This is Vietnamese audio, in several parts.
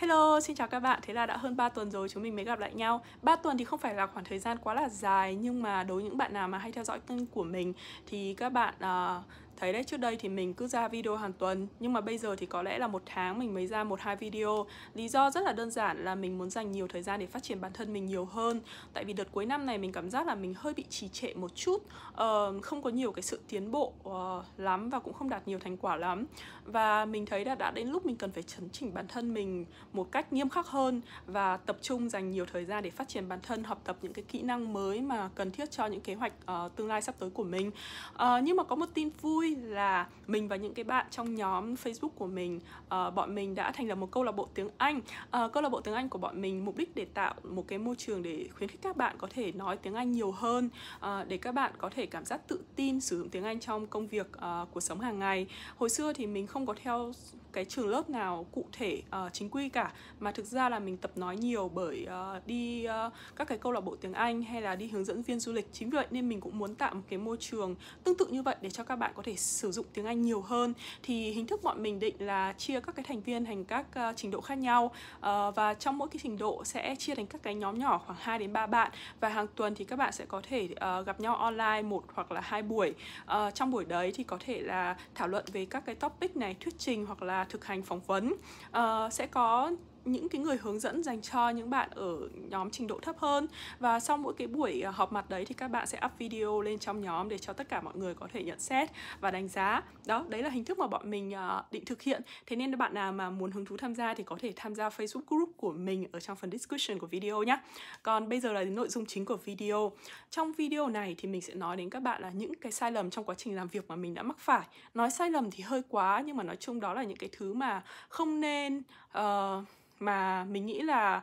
Hello, xin chào các bạn. Thế là đã hơn 3 tuần rồi chúng mình mới gặp lại nhau. 3 tuần thì không phải là khoảng thời gian quá là dài nhưng mà đối với những bạn nào mà hay theo dõi kênh của mình thì các bạn uh, thấy đấy trước đây thì mình cứ ra video hàng tuần nhưng mà bây giờ thì có lẽ là một tháng mình mới ra một hai video. Lý do rất là đơn giản là mình muốn dành nhiều thời gian để phát triển bản thân mình nhiều hơn. Tại vì đợt cuối năm này mình cảm giác là mình hơi bị trì trệ một chút uh, không có nhiều cái sự tiến bộ uh, lắm và cũng không đạt nhiều thành quả lắm. Và mình thấy là đã đến lúc mình cần phải chấn chỉnh bản thân mình một cách nghiêm khắc hơn và tập trung dành nhiều thời gian để phát triển bản thân học tập những cái kỹ năng mới mà cần thiết cho những kế hoạch uh, tương lai sắp tới của mình. Uh, nhưng mà có một tin vui là mình và những cái bạn trong nhóm Facebook của mình uh, bọn mình đã thành lập một câu lạc bộ tiếng Anh. Uh, câu lạc bộ tiếng Anh của bọn mình mục đích để tạo một cái môi trường để khuyến khích các bạn có thể nói tiếng Anh nhiều hơn uh, để các bạn có thể cảm giác tự tin sử dụng tiếng Anh trong công việc uh, cuộc sống hàng ngày. Hồi xưa thì mình không có theo cái trường lớp nào cụ thể uh, chính quy cả. Mà thực ra là mình tập nói nhiều bởi uh, đi uh, các cái câu lạc bộ tiếng Anh hay là đi hướng dẫn viên du lịch. Chính vì vậy nên mình cũng muốn tạo một cái môi trường tương tự như vậy để cho các bạn có thể sử dụng tiếng Anh nhiều hơn. Thì hình thức bọn mình định là chia các cái thành viên thành các uh, trình độ khác nhau. Uh, và trong mỗi cái trình độ sẽ chia thành các cái nhóm nhỏ khoảng 2 đến 3 bạn. Và hàng tuần thì các bạn sẽ có thể uh, gặp nhau online một hoặc là hai buổi. Uh, trong buổi đấy thì có thể là thảo luận về các cái topic này thuyết trình hoặc là thực hành phỏng vấn uh, sẽ có những cái người hướng dẫn dành cho những bạn ở nhóm trình độ thấp hơn. Và sau mỗi cái buổi à, họp mặt đấy thì các bạn sẽ up video lên trong nhóm để cho tất cả mọi người có thể nhận xét và đánh giá. Đó đấy là hình thức mà bọn mình à, định thực hiện. Thế nên bạn nào mà muốn hứng thú tham gia thì có thể tham gia Facebook group của mình ở trong phần description của video nhé còn bây giờ là nội dung chính của video. Trong video này thì mình sẽ nói đến các bạn là những cái sai lầm trong quá trình làm việc mà mình đã mắc phải. Nói sai lầm thì hơi quá nhưng mà nói chung đó là những cái thứ mà không nên uh, mà mình nghĩ là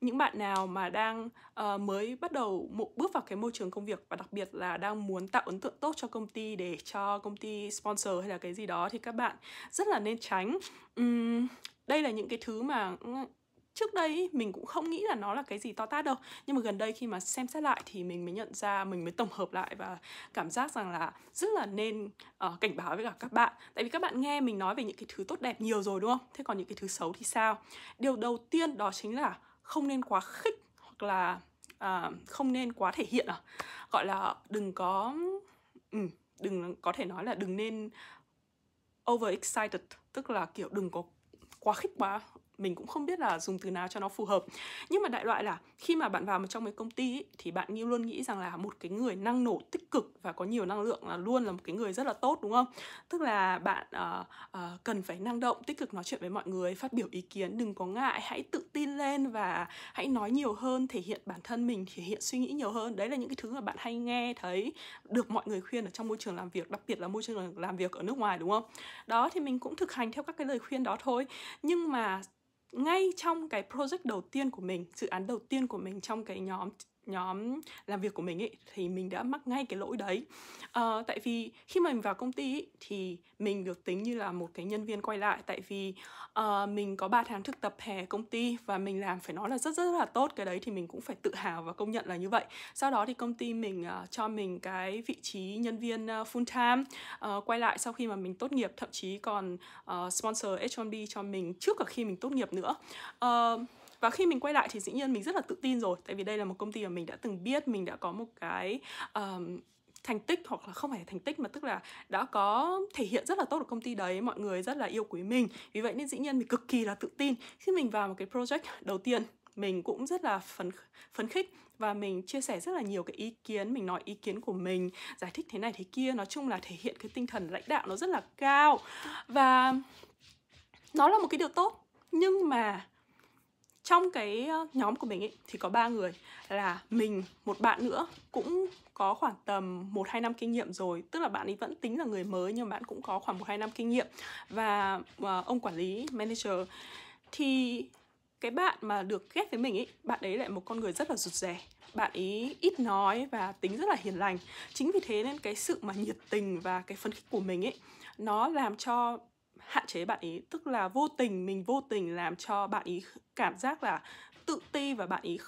những bạn nào mà đang uh, mới bắt đầu một bước vào cái môi trường công việc và đặc biệt là đang muốn tạo ấn tượng tốt cho công ty để cho công ty sponsor hay là cái gì đó thì các bạn rất là nên tránh. Um, đây là những cái thứ mà trước đây mình cũng không nghĩ là nó là cái gì to tát đâu. Nhưng mà gần đây khi mà xem xét lại thì mình mới nhận ra mình mới tổng hợp lại và cảm giác rằng là rất là nên uh, cảnh báo với cả các bạn. Tại vì các bạn nghe mình nói về những cái thứ tốt đẹp nhiều rồi đúng không? Thế còn những cái thứ xấu thì sao? Điều đầu tiên đó chính là không nên quá khích hoặc là uh, không nên quá thể hiện à. Gọi là đừng có ừ, đừng có thể nói là đừng nên over excited tức là kiểu đừng có quá khích quá mình cũng không biết là dùng từ nào cho nó phù hợp. Nhưng mà đại loại là khi mà bạn vào một trong một công ty ý, thì bạn như luôn nghĩ rằng là một cái người năng nổ tích cực và có nhiều năng lượng là luôn là một cái người rất là tốt đúng không? Tức là bạn uh, uh, cần phải năng động tích cực nói chuyện với mọi người phát biểu ý kiến đừng có ngại hãy tự tin lên và hãy nói nhiều hơn thể hiện bản thân mình thể hiện suy nghĩ nhiều hơn. Đấy là những cái thứ mà bạn hay nghe thấy được mọi người khuyên ở trong môi trường làm việc đặc biệt là môi trường làm việc ở nước ngoài đúng không? Đó thì mình cũng thực hành theo các cái lời khuyên đó thôi. Nhưng mà ngay trong cái project đầu tiên của mình, dự án đầu tiên của mình trong cái nhóm nhóm làm việc của mình ấy thì mình đã mắc ngay cái lỗi đấy. À, tại vì khi mà mình vào công ty ấy, thì mình được tính như là một cái nhân viên quay lại. Tại vì uh, mình có 3 tháng thực tập hè công ty và mình làm phải nói là rất rất là tốt cái đấy thì mình cũng phải tự hào và công nhận là như vậy. Sau đó thì công ty mình uh, cho mình cái vị trí nhân viên uh, full time uh, quay lại sau khi mà mình tốt nghiệp. Thậm chí còn uh, sponsor H1B cho mình trước cả khi mình tốt nghiệp nữa. Uh, và khi mình quay lại thì dĩ nhiên mình rất là tự tin rồi tại vì đây là một công ty mà mình đã từng biết mình đã có một cái um, thành tích hoặc là không phải thành tích mà tức là đã có thể hiện rất là tốt ở công ty đấy mọi người rất là yêu quý mình. Vì vậy nên dĩ nhiên mình cực kỳ là tự tin. Khi mình vào một cái project đầu tiên mình cũng rất là phấn phấn khích và mình chia sẻ rất là nhiều cái ý kiến mình nói ý kiến của mình giải thích thế này thế kia. Nói chung là thể hiện cái tinh thần lãnh đạo nó rất là cao và nó là một cái điều tốt. Nhưng mà trong cái nhóm của mình ấy thì có ba người. Là mình một bạn nữa cũng có khoảng tầm một hai năm kinh nghiệm rồi. Tức là bạn ấy vẫn tính là người mới nhưng bạn cũng có khoảng một hai năm kinh nghiệm. Và uh, ông quản lý manager. Thì cái bạn mà được ghét với mình ấy bạn ấy lại một con người rất là rụt rè. Bạn ấy ít nói và tính rất là hiền lành. Chính vì thế nên cái sự mà nhiệt tình và cái phấn khích của mình ấy nó làm cho hạn chế bạn ý tức là vô tình mình vô tình làm cho bạn ý cảm giác là tự ti và bạn ý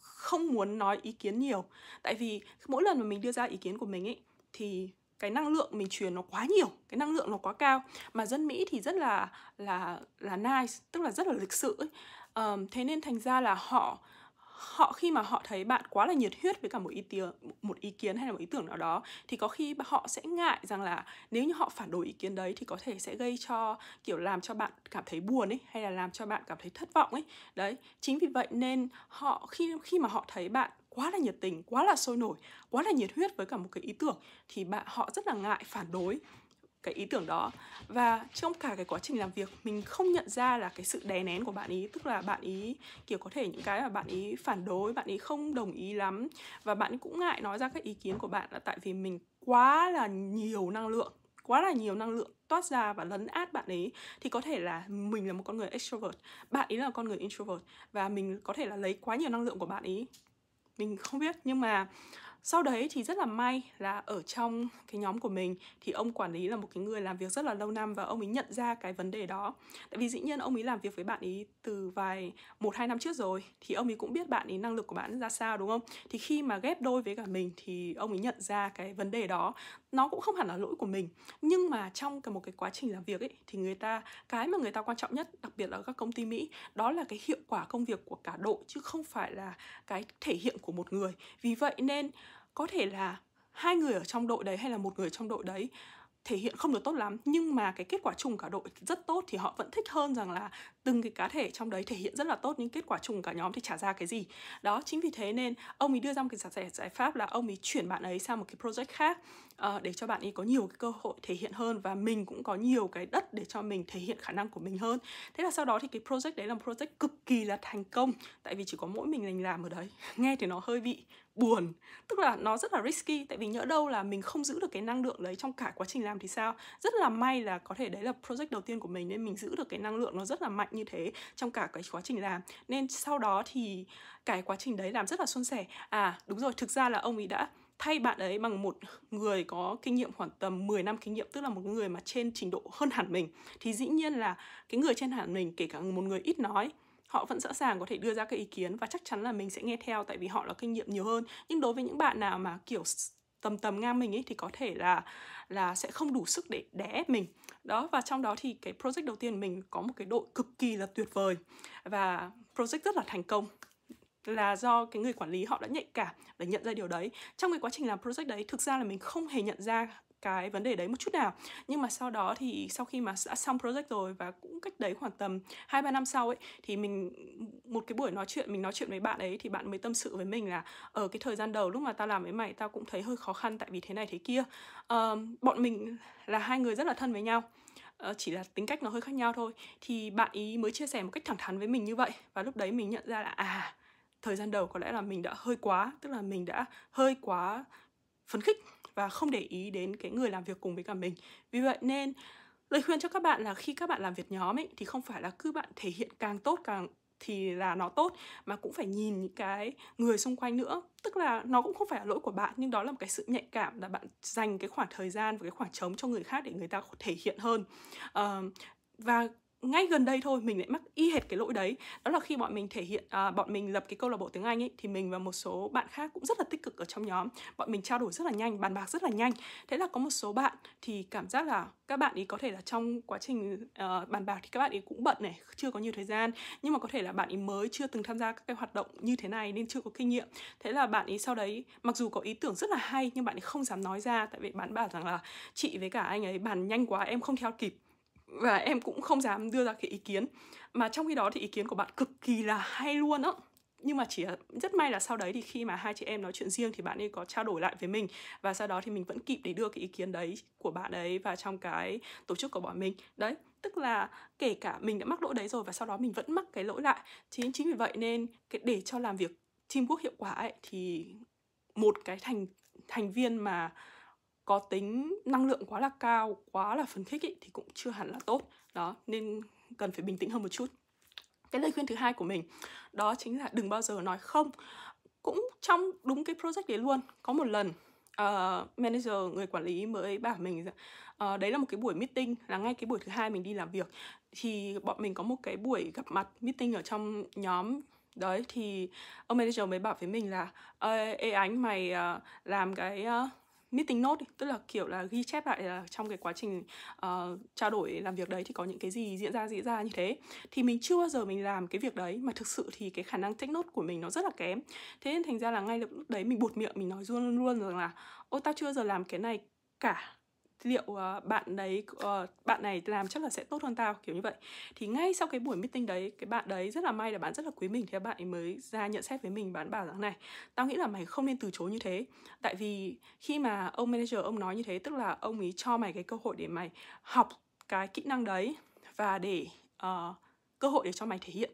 không muốn nói ý kiến nhiều tại vì mỗi lần mà mình đưa ra ý kiến của mình ấy thì cái năng lượng mình truyền nó quá nhiều cái năng lượng nó quá cao mà dân mỹ thì rất là là là nice tức là rất là lịch sự ấy. Um, ờ, thế nên thành ra là họ họ, khi mà họ thấy bạn quá là nhiệt huyết với cả một ý kiến một ý kiến hay là một ý tưởng nào đó, thì có khi họ sẽ ngại rằng là nếu như họ phản đối ý kiến đấy thì có thể sẽ gây cho, kiểu, làm cho bạn cảm thấy buồn ấy, hay là làm cho bạn cảm thấy thất vọng ấy. Đấy, chính vì vậy nên họ, khi khi mà họ thấy bạn quá là nhiệt tình, quá là sôi nổi, quá là nhiệt huyết với cả một cái ý tưởng, thì bạn, họ rất là ngại phản đối cái ý tưởng đó. Và trong cả cái quá trình làm việc, mình không nhận ra là cái sự đè nén của bạn ý, tức là bạn ý, kiểu, có thể những cái mà bạn ý phản đối, bạn ý không đồng ý lắm. Và bạn ý cũng ngại nói ra các ý kiến của bạn là tại vì mình quá là nhiều năng lượng, quá là nhiều năng lượng toát ra và lấn át bạn ấy thì có thể là mình là một con người extrovert, bạn ấy là con người introvert và mình có thể là lấy quá nhiều năng lượng của bạn ấy mình không biết, nhưng mà sau đấy thì rất là may là ở trong cái nhóm của mình thì ông quản lý là một cái người làm việc rất là lâu năm và ông ấy nhận ra cái vấn đề đó. Tại vì dĩ nhiên ông ấy làm việc với bạn ấy từ vài một, hai năm trước rồi, thì ông ấy cũng biết bạn ấy, năng lực của bạn ra sao, đúng không? Thì khi mà ghép đôi với cả mình thì ông ấy nhận ra cái vấn đề đó nó cũng không hẳn là lỗi của mình. Nhưng mà trong cả một cái quá trình làm việc ấy, thì người ta, cái mà người ta quan trọng nhất, đặc biệt là các công ty mỹ, đó là cái hiệu quả công việc của cả đội chứ không phải là cái thể hiện của một người. Vì vậy nên có thể là hai người ở trong đội đấy hay là một người trong đội đấy thể hiện không được tốt lắm, nhưng mà cái kết quả chung cả đội rất tốt thì họ vẫn thích hơn rằng là từng cái cá thể trong đấy thể hiện rất là tốt nhưng kết quả chung cả nhóm thì trả ra cái gì. Đó chính vì thế nên ông ấy đưa ra một cái giải, giải pháp là ông ấy chuyển bạn ấy sang một cái project khác uh, để cho bạn ấy có nhiều cái cơ hội thể hiện hơn và mình cũng có nhiều cái đất để cho mình thể hiện khả năng của mình hơn. Thế là sau đó thì cái project đấy là một project cực kỳ là thành công tại vì chỉ có mỗi mình mình làm ở đấy. Nghe thì nó hơi bị buồn tức là nó rất là risky tại vì nhỡ đâu là mình không giữ được cái năng lượng đấy trong cả quá trình làm thì sao? Rất là may là có thể đấy là project đầu tiên của mình nên mình giữ được cái năng lượng nó rất là mạnh như thế trong cả cái quá trình làm. Nên sau đó thì cái quá trình đấy làm rất là suôn sẻ. À đúng rồi, thực ra là ông ấy đã thay bạn ấy bằng một người có kinh nghiệm khoảng tầm 10 năm kinh nghiệm, tức là một người mà trên trình độ hơn hẳn mình. Thì dĩ nhiên là cái người trên hẳn mình, kể cả một người ít nói, họ vẫn sẵn sàng có thể đưa ra các ý kiến và chắc chắn là mình sẽ nghe theo, tại vì họ là kinh nghiệm nhiều hơn. Nhưng đối với những bạn nào mà, kiểu tầm tầm ngang mình ấy thì có thể là là sẽ không đủ sức để đè ép mình. Đó, và trong đó thì cái project đầu tiên mình có một cái đội cực kỳ là tuyệt vời và project rất là thành công là do cái người quản lý họ đã nhạy cảm để nhận ra điều đấy. Trong cái quá trình làm project đấy, thực ra là mình không hề nhận ra cái vấn đề đấy một chút nào. Nhưng mà sau đó thì sau khi mà đã xong project rồi và cũng cách đấy khoảng tầm hai ba năm sau ấy thì mình một cái buổi nói chuyện mình nói chuyện với bạn ấy thì bạn mới tâm sự với mình là ở cái thời gian đầu lúc mà tao làm với mày tao cũng thấy hơi khó khăn tại vì thế này thế kia. Uh, bọn mình là hai người rất là thân với nhau Uh, chỉ là tính cách nó hơi khác nhau thôi. Thì bạn ý mới chia sẻ một cách thẳng thắn với mình như vậy và lúc đấy mình nhận ra là à thời gian đầu có lẽ là mình đã hơi quá tức là mình đã hơi quá phấn khích và không để ý đến cái người làm việc cùng với cả mình. Vì vậy nên lời khuyên cho các bạn là khi các bạn làm việc nhóm ấy thì không phải là cứ bạn thể hiện càng tốt càng thì là nó tốt mà cũng phải nhìn những cái người xung quanh nữa. Tức là nó cũng không phải là lỗi của bạn nhưng đó là một cái sự nhạy cảm là bạn dành cái khoảng thời gian và cái khoảng trống cho người khác để người ta thể hiện hơn. Uh, và ngay gần đây thôi mình lại mắc y hệt cái lỗi đấy. Đó là khi bọn mình thể hiện à, bọn mình lập cái câu lạc bộ tiếng anh ấy thì mình và một số bạn khác cũng rất là tích cực ở trong nhóm. Bọn mình trao đổi rất là nhanh bàn bạc rất là nhanh. Thế là có một số bạn thì cảm giác là các bạn ấy có thể là trong quá trình uh, bàn bạc thì các bạn ấy cũng bận này chưa có nhiều thời gian. Nhưng mà có thể là bạn ấy mới chưa từng tham gia các cái hoạt động như thế này nên chưa có kinh nghiệm. Thế là bạn ấy sau đấy mặc dù có ý tưởng rất là hay nhưng bạn ấy không dám nói ra. Tại vì bạn bảo rằng là chị với cả anh ấy bàn nhanh quá em không theo kịp và em cũng không dám đưa ra cái ý kiến. Mà trong khi đó thì ý kiến của bạn cực kỳ là hay luôn á. Nhưng mà chỉ rất may là sau đấy thì khi mà hai chị em nói chuyện riêng thì bạn ấy có trao đổi lại với mình. Và sau đó thì mình vẫn kịp để đưa cái ý kiến đấy của bạn ấy vào trong cái tổ chức của bọn mình. Đấy, tức là kể cả mình đã mắc lỗi đấy rồi và sau đó mình vẫn mắc cái lỗi lại. Chính chính vì vậy nên cái, để cho làm việc teamwork hiệu quả ấy thì một cái thành thành viên mà có tính năng lượng quá là cao quá là phấn khích ý, thì cũng chưa hẳn là tốt. Đó nên cần phải bình tĩnh hơn một chút. Cái lời khuyên thứ hai của mình đó chính là đừng bao giờ nói không. Cũng trong đúng cái project đấy luôn có một lần uh, manager người quản lý mới bảo mình uh, đấy là một cái buổi meeting là ngay cái buổi thứ hai mình đi làm việc. Thì bọn mình có một cái buổi gặp mặt meeting ở trong nhóm. Đấy thì ông manager mới bảo với mình là ê, ê ánh mày uh, làm cái uh, meeting note tức là kiểu là ghi chép lại là trong cái quá trình uh, trao đổi làm việc đấy thì có những cái gì diễn ra diễn ra như thế. Thì mình chưa bao giờ mình làm cái việc đấy mà thực sự thì cái khả năng take note của mình nó rất là kém. Thế nên thành ra là ngay lúc đấy mình buột miệng mình nói luôn luôn rằng là ô tao chưa bao giờ làm cái này cả liệu uh, bạn đấy uh, bạn này làm chắc là sẽ tốt hơn tao kiểu như vậy. Thì ngay sau cái buổi meeting đấy cái bạn đấy rất là may là bạn rất là quý mình thì bạn ấy mới ra nhận xét với mình bạn bảo rằng này tao nghĩ là mày không nên từ chối như thế. Tại vì khi mà ông manager ông nói như thế tức là ông ấy cho mày cái cơ hội để mày học cái kỹ năng đấy và để uh, cơ hội để cho mày thể hiện.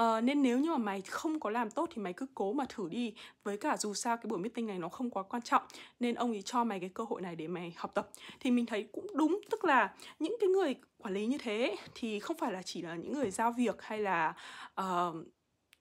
Uh, nên nếu như mà mày không có làm tốt thì mày cứ cố mà thử đi. Với cả dù sao cái buổi meeting này nó không quá quan trọng nên ông ấy cho mày cái cơ hội này để mày học tập. Thì mình thấy cũng đúng tức là những cái người quản lý như thế thì không phải là chỉ là những người giao việc hay là uh,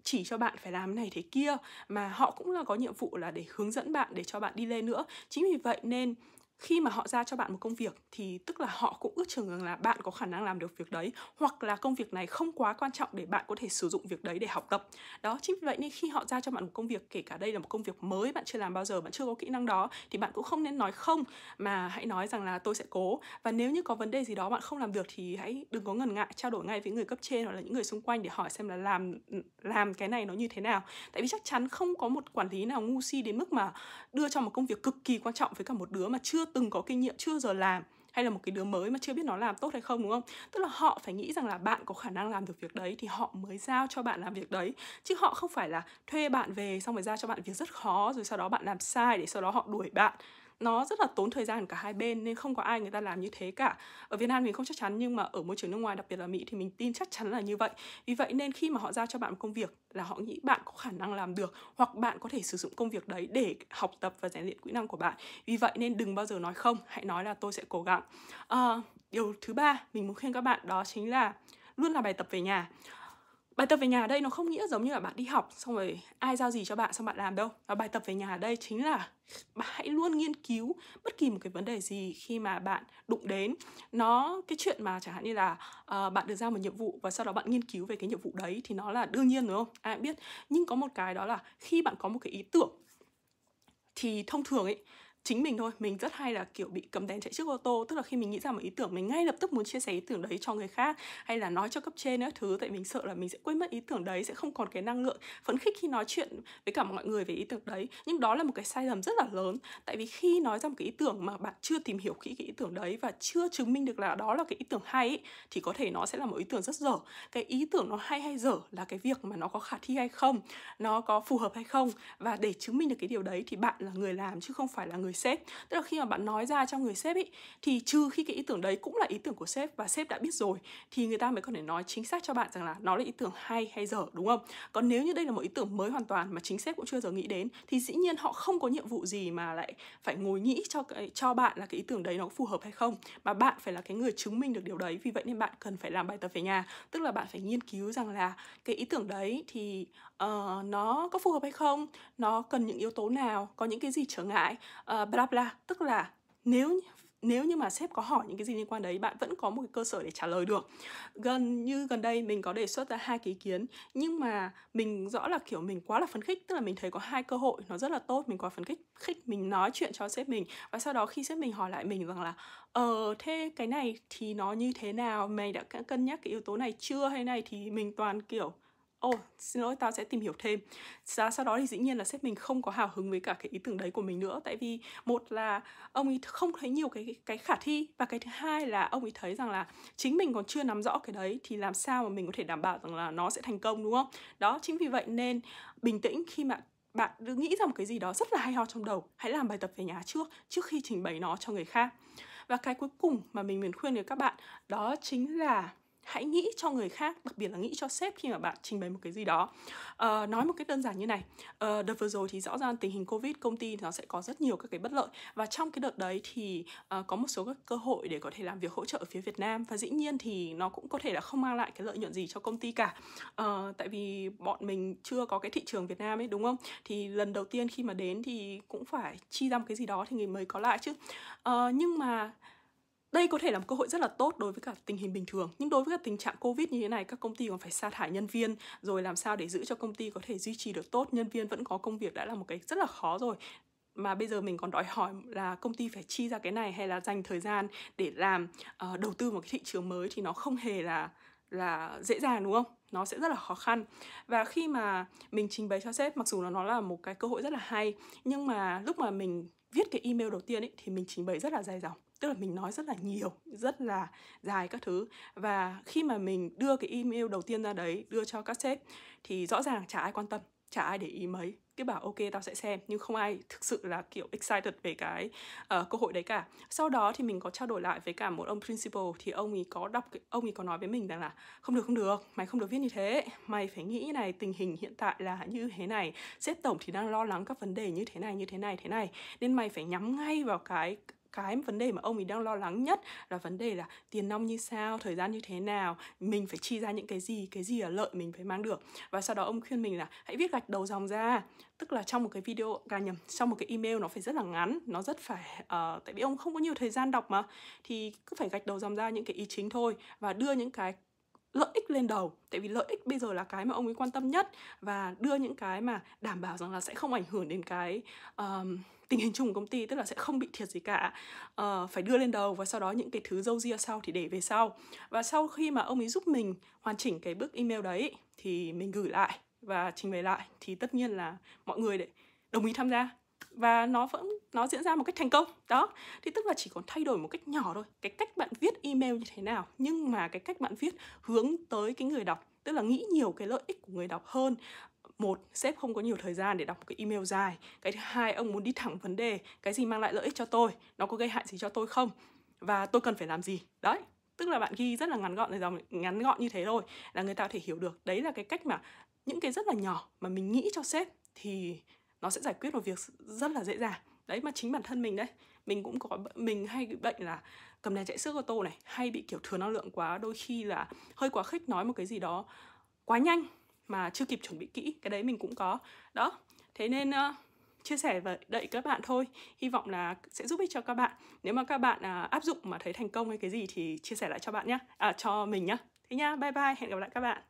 chỉ cho bạn phải làm này thế kia mà họ cũng là có nhiệm vụ là để hướng dẫn bạn để cho bạn đi lên nữa. Chính vì vậy nên khi mà họ ra cho bạn một công việc thì tức là họ cũng ước chừng rằng là bạn có khả năng làm được việc đấy, hoặc là công việc này không quá quan trọng để bạn có thể sử dụng việc đấy để học tập. Đó, chính vì vậy nên khi họ ra cho bạn một công việc, kể cả đây là một công việc mới bạn chưa làm bao giờ, bạn chưa có kỹ năng đó, thì bạn cũng không nên nói không, mà hãy nói rằng là tôi sẽ cố. Và nếu như có vấn đề gì đó bạn không làm được thì hãy đừng có ngần ngại trao đổi ngay với người cấp trên hoặc là những người xung quanh để hỏi xem là làm làm cái này nó như thế nào. Tại vì chắc chắn không có một quản lý nào ngu si đến mức mà đưa cho một công việc cực kỳ quan trọng với cả một đứa mà chưa từng có kinh nghiệm chưa giờ làm, hay là một cái đứa mới mà chưa biết nó làm tốt hay không, đúng không? Tức là họ phải nghĩ rằng là bạn có khả năng làm được việc đấy thì họ mới giao cho bạn làm việc đấy. Chứ họ không phải là thuê bạn về xong rồi giao cho bạn việc rất khó, rồi sau đó bạn làm sai để sau đó họ đuổi bạn nó rất là tốn thời gian cả hai bên nên không có ai người ta làm như thế cả. Ở Việt Nam mình không chắc chắn nhưng mà ở môi trường nước ngoài đặc biệt là Mỹ thì mình tin chắc chắn là như vậy. Vì vậy nên khi mà họ giao cho bạn một công việc là họ nghĩ bạn có khả năng làm được hoặc bạn có thể sử dụng công việc đấy để học tập và rèn luyện kỹ năng của bạn. Vì vậy nên đừng bao giờ nói không hãy nói là tôi sẽ cố gắng. À, điều thứ ba mình muốn khuyên các bạn đó chính là luôn là bài tập về nhà bài tập về nhà ở đây nó không nghĩa giống như là bạn đi học xong rồi ai giao gì cho bạn xong bạn làm đâu. Và bài tập về nhà ở đây chính là bạn hãy luôn nghiên cứu bất kỳ một cái vấn đề gì khi mà bạn đụng đến. Nó cái chuyện mà chẳng hạn như là uh, bạn được giao một nhiệm vụ và sau đó bạn nghiên cứu về cái nhiệm vụ đấy thì nó là đương nhiên đúng không? Ai cũng biết. Nhưng có một cái đó là khi bạn có một cái ý tưởng thì thông thường ấy chính mình thôi. Mình rất hay là kiểu bị cầm đèn chạy trước ô tô. Tức là khi mình nghĩ ra một ý tưởng mình ngay lập tức muốn chia sẻ ý tưởng đấy cho người khác hay là nói cho cấp trên nữa thứ. Tại mình sợ là mình sẽ quên mất ý tưởng đấy sẽ không còn cái năng lượng phấn khích khi nói chuyện với cả mọi người về ý tưởng đấy. Nhưng đó là một cái sai lầm rất là lớn. Tại vì khi nói ra một cái ý tưởng mà bạn chưa tìm hiểu kỹ cái ý tưởng đấy và chưa chứng minh được là đó là cái ý tưởng hay ấy, thì có thể nó sẽ là một ý tưởng rất dở. Cái ý tưởng nó hay hay dở là cái việc mà nó có khả thi hay không nó có phù hợp hay không. Và để chứng minh được cái điều đấy thì bạn là người làm chứ không phải là người sếp. Tức là khi mà bạn nói ra cho người sếp ý thì trừ khi cái ý tưởng đấy cũng là ý tưởng của sếp và sếp đã biết rồi thì người ta mới có thể nói chính xác cho bạn rằng là nó là ý tưởng hay hay dở đúng không? Còn nếu như đây là một ý tưởng mới hoàn toàn mà chính sếp cũng chưa giờ nghĩ đến thì dĩ nhiên họ không có nhiệm vụ gì mà lại phải ngồi nghĩ cho cái, cho bạn là cái ý tưởng đấy nó phù hợp hay không mà bạn phải là cái người chứng minh được điều đấy. Vì vậy nên bạn cần phải làm bài tập về nhà. Tức là bạn phải nghiên cứu rằng là cái ý tưởng đấy thì uh, nó có phù hợp hay không? Nó cần những yếu tố nào? Có những cái gì trở ngại? Uh, bla bla. Tức là nếu nếu như mà sếp có hỏi những cái gì liên quan đấy bạn vẫn có một cái cơ sở để trả lời được. Gần như gần đây mình có đề xuất ra hai cái ý kiến nhưng mà mình rõ là kiểu mình quá là phấn khích. Tức là mình thấy có hai cơ hội nó rất là tốt. Mình quá phấn khích khích mình nói chuyện cho sếp mình. Và sau đó khi sếp mình hỏi lại mình rằng là ờ thế cái này thì nó như thế nào? Mày đã cân nhắc cái yếu tố này chưa? Hay này thì mình toàn kiểu ồ oh, xin lỗi tao sẽ tìm hiểu thêm. Sau, sau đó thì dĩ nhiên là sếp mình không có hào hứng với cả cái ý tưởng đấy của mình nữa. Tại vì một là ông ấy không thấy nhiều cái cái khả thi và cái thứ hai là ông ấy thấy rằng là chính mình còn chưa nắm rõ cái đấy thì làm sao mà mình có thể đảm bảo rằng là nó sẽ thành công đúng không? Đó chính vì vậy nên bình tĩnh khi mà bạn cứ nghĩ ra một cái gì đó rất là hay ho trong đầu hãy làm bài tập về nhà trước trước khi trình bày nó cho người khác. Và cái cuối cùng mà mình muốn khuyên với các bạn đó chính là hãy nghĩ cho người khác đặc biệt là nghĩ cho sếp khi mà bạn trình bày một cái gì đó. Uh, nói một cách đơn giản như này. Uh, đợt vừa rồi thì rõ ràng tình hình covid công ty nó sẽ có rất nhiều các cái bất lợi. Và trong cái đợt đấy thì uh, có một số các cơ hội để có thể làm việc hỗ trợ ở phía Việt Nam. Và dĩ nhiên thì nó cũng có thể là không mang lại cái lợi nhuận gì cho công ty cả. Uh, tại vì bọn mình chưa có cái thị trường Việt Nam ấy đúng không? Thì lần đầu tiên khi mà đến thì cũng phải chi ra một cái gì đó thì người mới có lại chứ. Uh, nhưng mà đây có thể là một cơ hội rất là tốt đối với cả tình hình bình thường. Nhưng đối với các tình trạng covid như thế này các công ty còn phải sa thải nhân viên rồi làm sao để giữ cho công ty có thể duy trì được tốt. Nhân viên vẫn có công việc đã là một cái rất là khó rồi. Mà bây giờ mình còn đòi hỏi là công ty phải chi ra cái này hay là dành thời gian để làm uh, đầu tư một cái thị trường mới thì nó không hề là là dễ dàng đúng không? Nó sẽ rất là khó khăn. Và khi mà mình trình bày cho sếp mặc dù là nó là một cái cơ hội rất là hay nhưng mà lúc mà mình viết cái email đầu tiên ấy thì mình trình bày rất là dài dòng tức là mình nói rất là nhiều rất là dài các thứ. Và khi mà mình đưa cái email đầu tiên ra đấy đưa cho các sếp thì rõ ràng chả ai quan tâm chả ai để ý mấy. Cứ bảo ok tao sẽ xem. Nhưng không ai thực sự là kiểu excited về cái uh, cơ hội đấy cả. Sau đó thì mình có trao đổi lại với cả một ông principal thì ông ấy có đọc ông ấy có nói với mình rằng là không được không được mày không được viết như thế. Mày phải nghĩ này tình hình hiện tại là như thế này. Sếp tổng thì đang lo lắng các vấn đề như thế này như thế này thế này. Nên mày phải nhắm ngay vào cái cái vấn đề mà ông ấy đang lo lắng nhất là vấn đề là tiền nong như sao thời gian như thế nào mình phải chi ra những cái gì cái gì là lợi mình phải mang được. Và sau đó ông khuyên mình là hãy viết gạch đầu dòng ra. Tức là trong một cái video cả nhầm trong một cái email nó phải rất là ngắn nó rất phải uh, tại vì ông không có nhiều thời gian đọc mà. Thì cứ phải gạch đầu dòng ra những cái ý chính thôi và đưa những cái lợi ích lên đầu. Tại vì lợi ích bây giờ là cái mà ông ấy quan tâm nhất và đưa những cái mà đảm bảo rằng là sẽ không ảnh hưởng đến cái um, tình hình chung của công ty tức là sẽ không bị thiệt gì cả. Uh, phải đưa lên đầu và sau đó những cái thứ dâu ria sau thì để về sau. Và sau khi mà ông ấy giúp mình hoàn chỉnh cái bước email đấy thì mình gửi lại và trình bày lại. Thì tất nhiên là mọi người để đồng ý tham gia. Và nó vẫn nó diễn ra một cách thành công. Đó. Thì tức là chỉ còn thay đổi một cách nhỏ thôi. Cái cách bạn viết email như thế nào. Nhưng mà cái cách bạn viết hướng tới cái người đọc tức là nghĩ nhiều cái lợi ích của người đọc hơn một, sếp không có nhiều thời gian để đọc một cái email dài. Cái thứ hai, ông muốn đi thẳng vấn đề, cái gì mang lại lợi ích cho tôi, nó có gây hại gì cho tôi không? Và tôi cần phải làm gì? Đấy, tức là bạn ghi rất là ngắn gọn, dòng, ngắn gọn như thế thôi là người ta có thể hiểu được. Đấy là cái cách mà những cái rất là nhỏ mà mình nghĩ cho sếp thì nó sẽ giải quyết một việc rất là dễ dàng. Đấy, mà chính bản thân mình đấy, mình cũng có mình hay bị bệnh là cầm đèn chạy xước ô tô này, hay bị kiểu thừa năng lượng quá, đôi khi là hơi quá khích nói một cái gì đó quá nhanh mà chưa kịp chuẩn bị kỹ cái đấy mình cũng có. Đó thế nên uh, chia sẻ và đợi các bạn thôi. Hy vọng là sẽ giúp ích cho các bạn. Nếu mà các bạn uh, áp dụng mà thấy thành công hay cái gì thì chia sẻ lại cho bạn nhé à, cho mình nhé thế nha bye bye hẹn gặp lại các bạn.